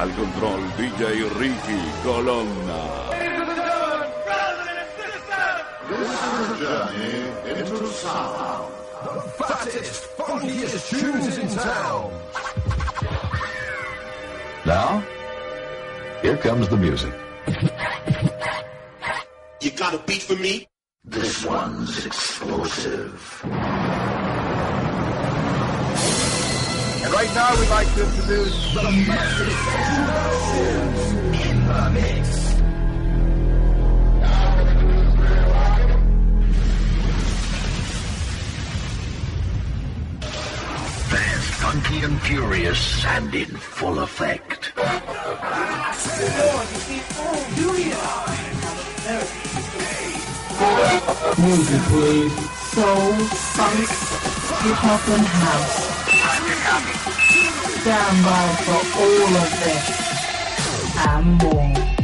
Al control DJ Ricky Colonna. into sound. The fattest, funkiest tunes in town. Now, here comes the music. You got a beat for me? This one's explosive. And right now we'd like to introduce The massive in the mix. They're funky and furious and in full effect. Music, please. Soul, funk, hip hop, and house. Stand by for all of this and more.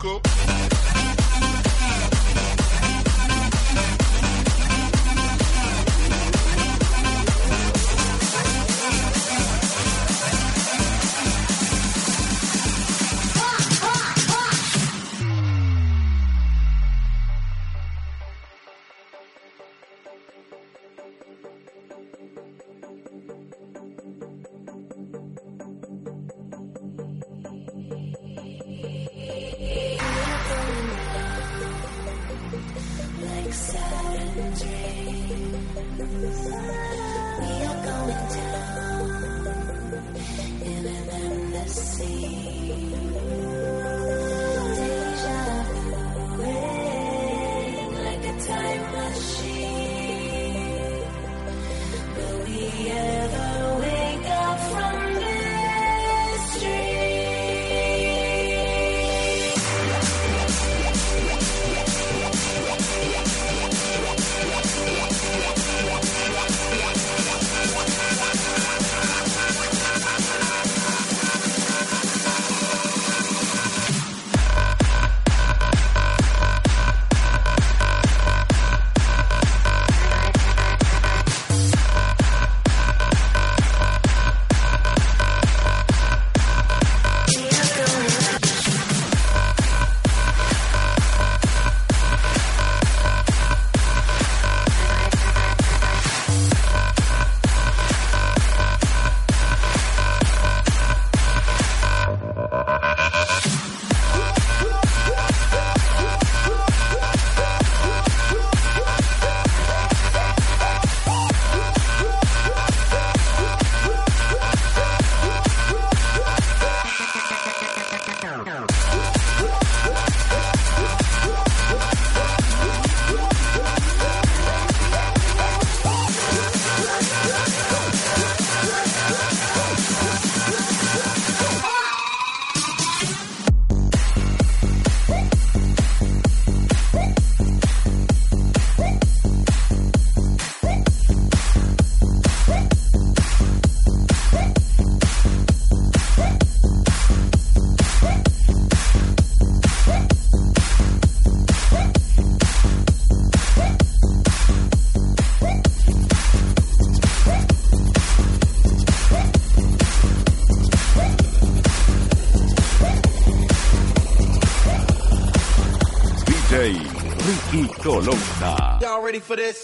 Colonna. Ready for this?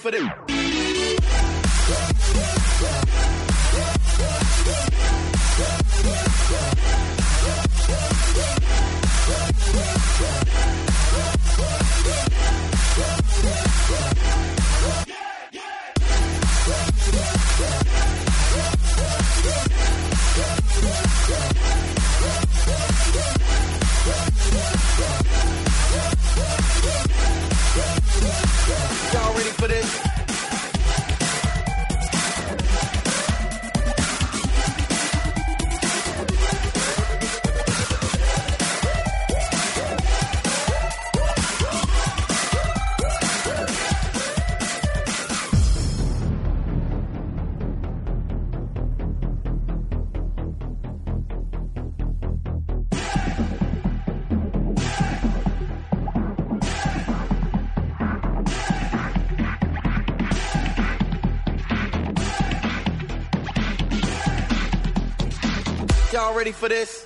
For this? Ready for this?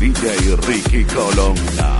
DJ Ricky Colonna.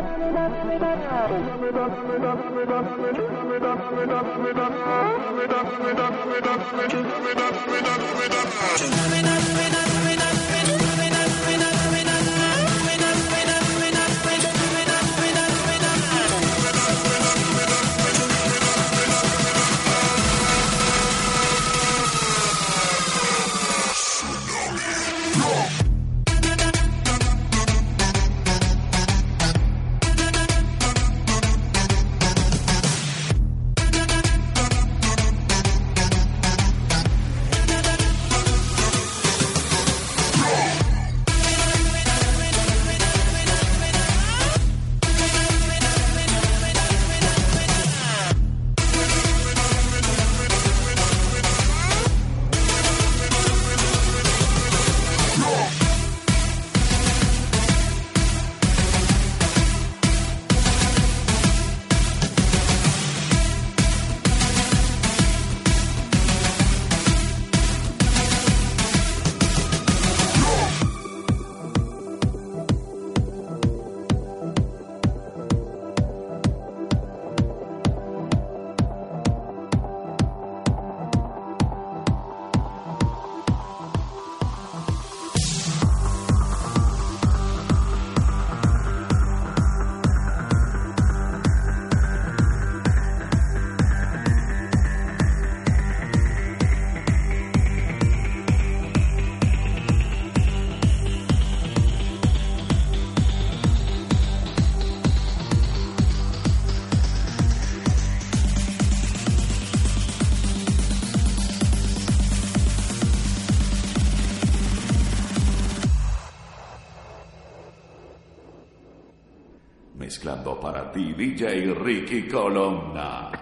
Ricky Colonna. Mezclando para ti, DJ Ricky Colonna.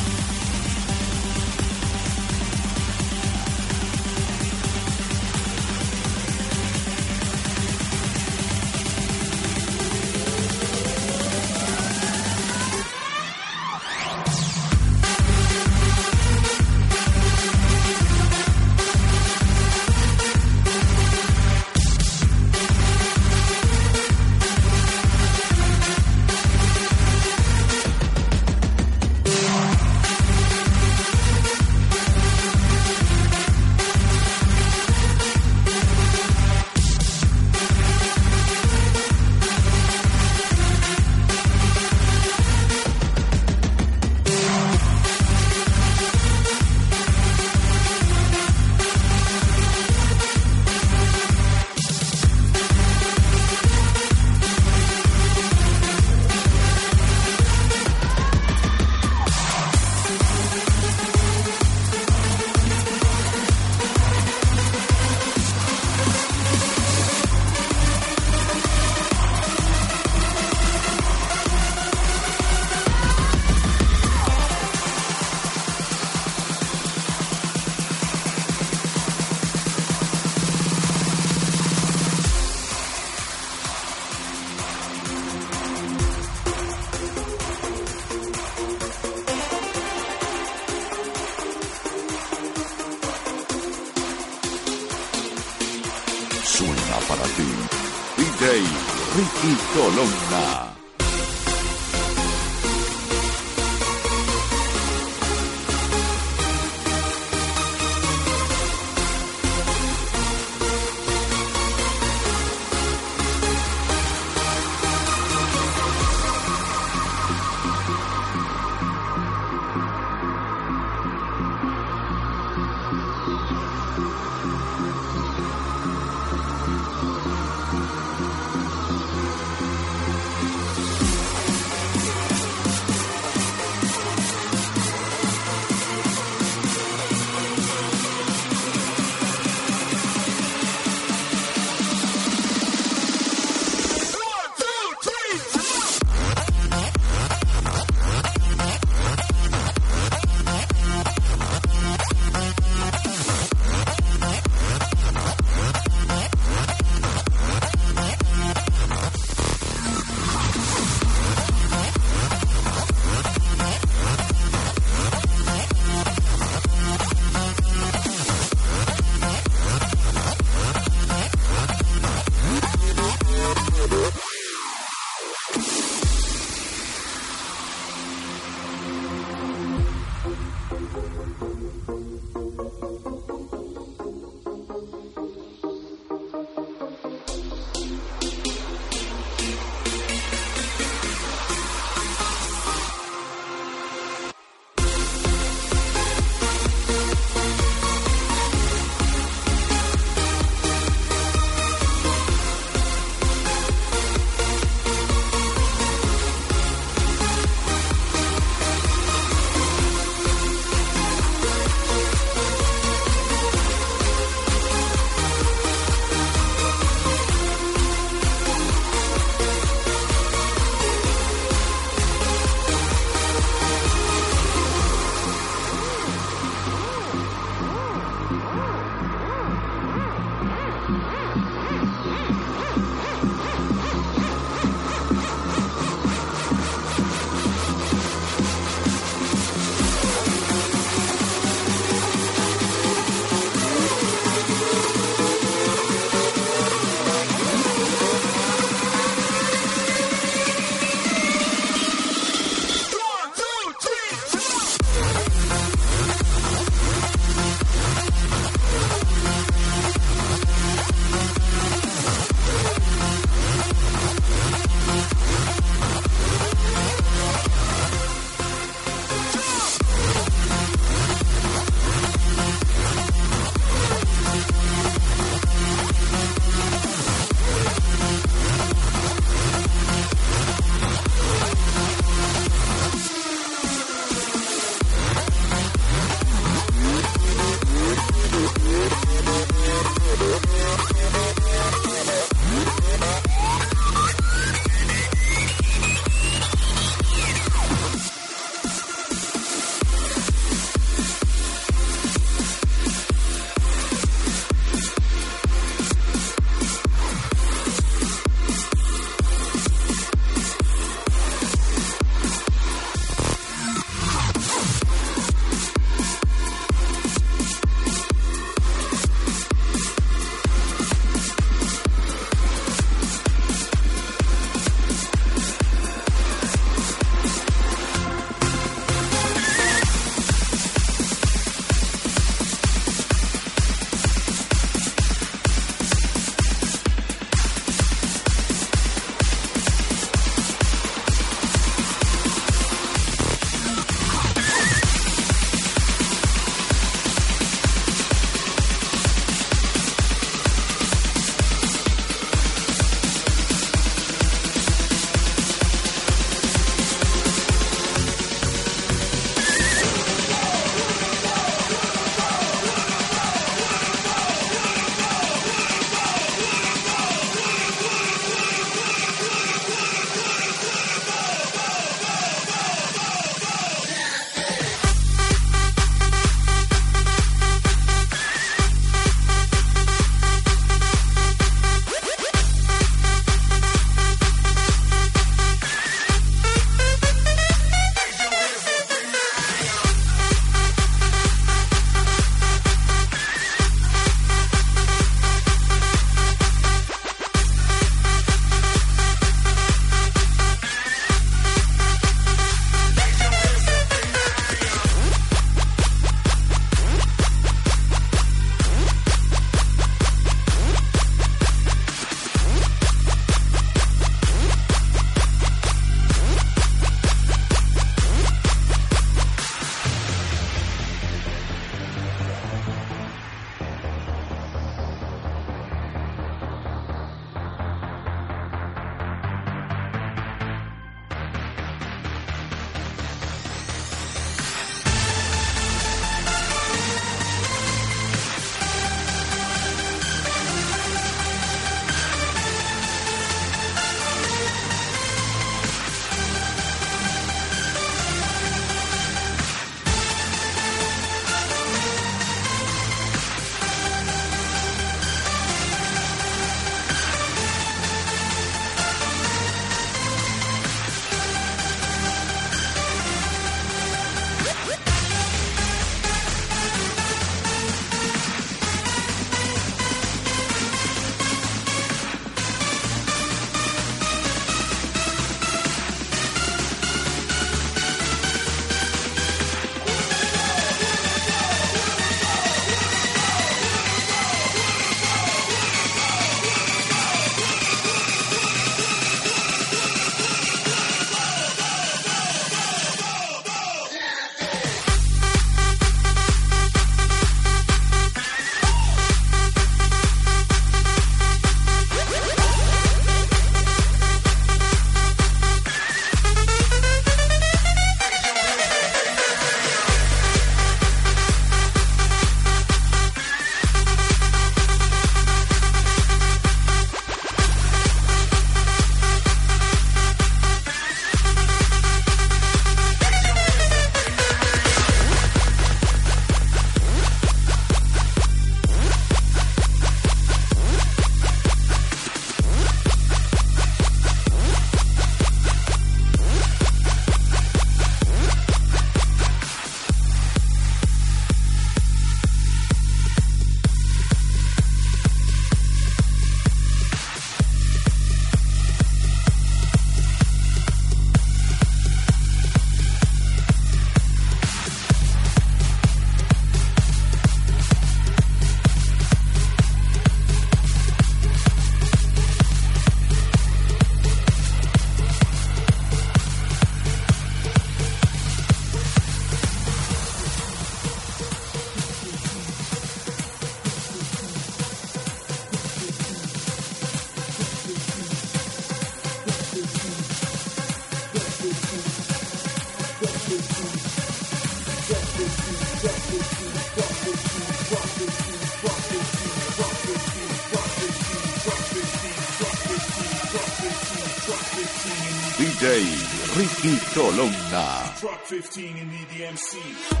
Ricky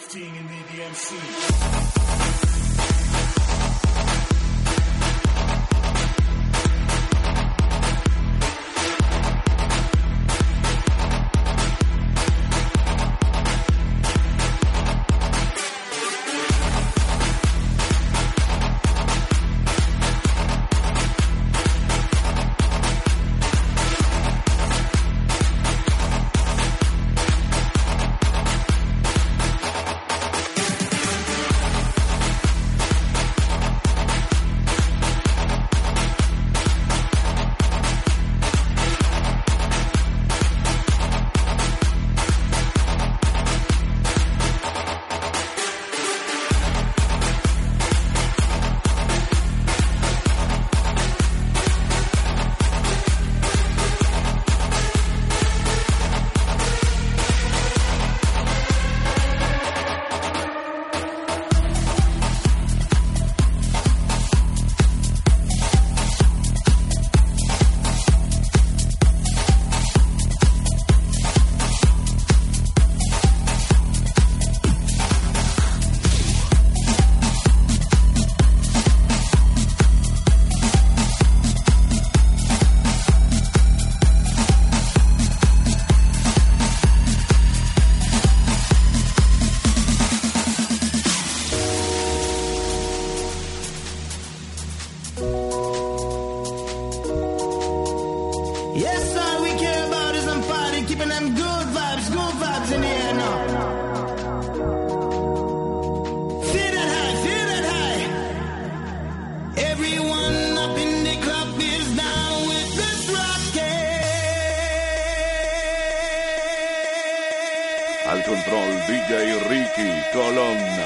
15 in the DMC. Yes, all we care about is them party, keeping them good vibes, good vibes in the air now. Feel that high, feel that high. Everyone up in the club is down with this rocket. Al control DJ Ricky Colonna.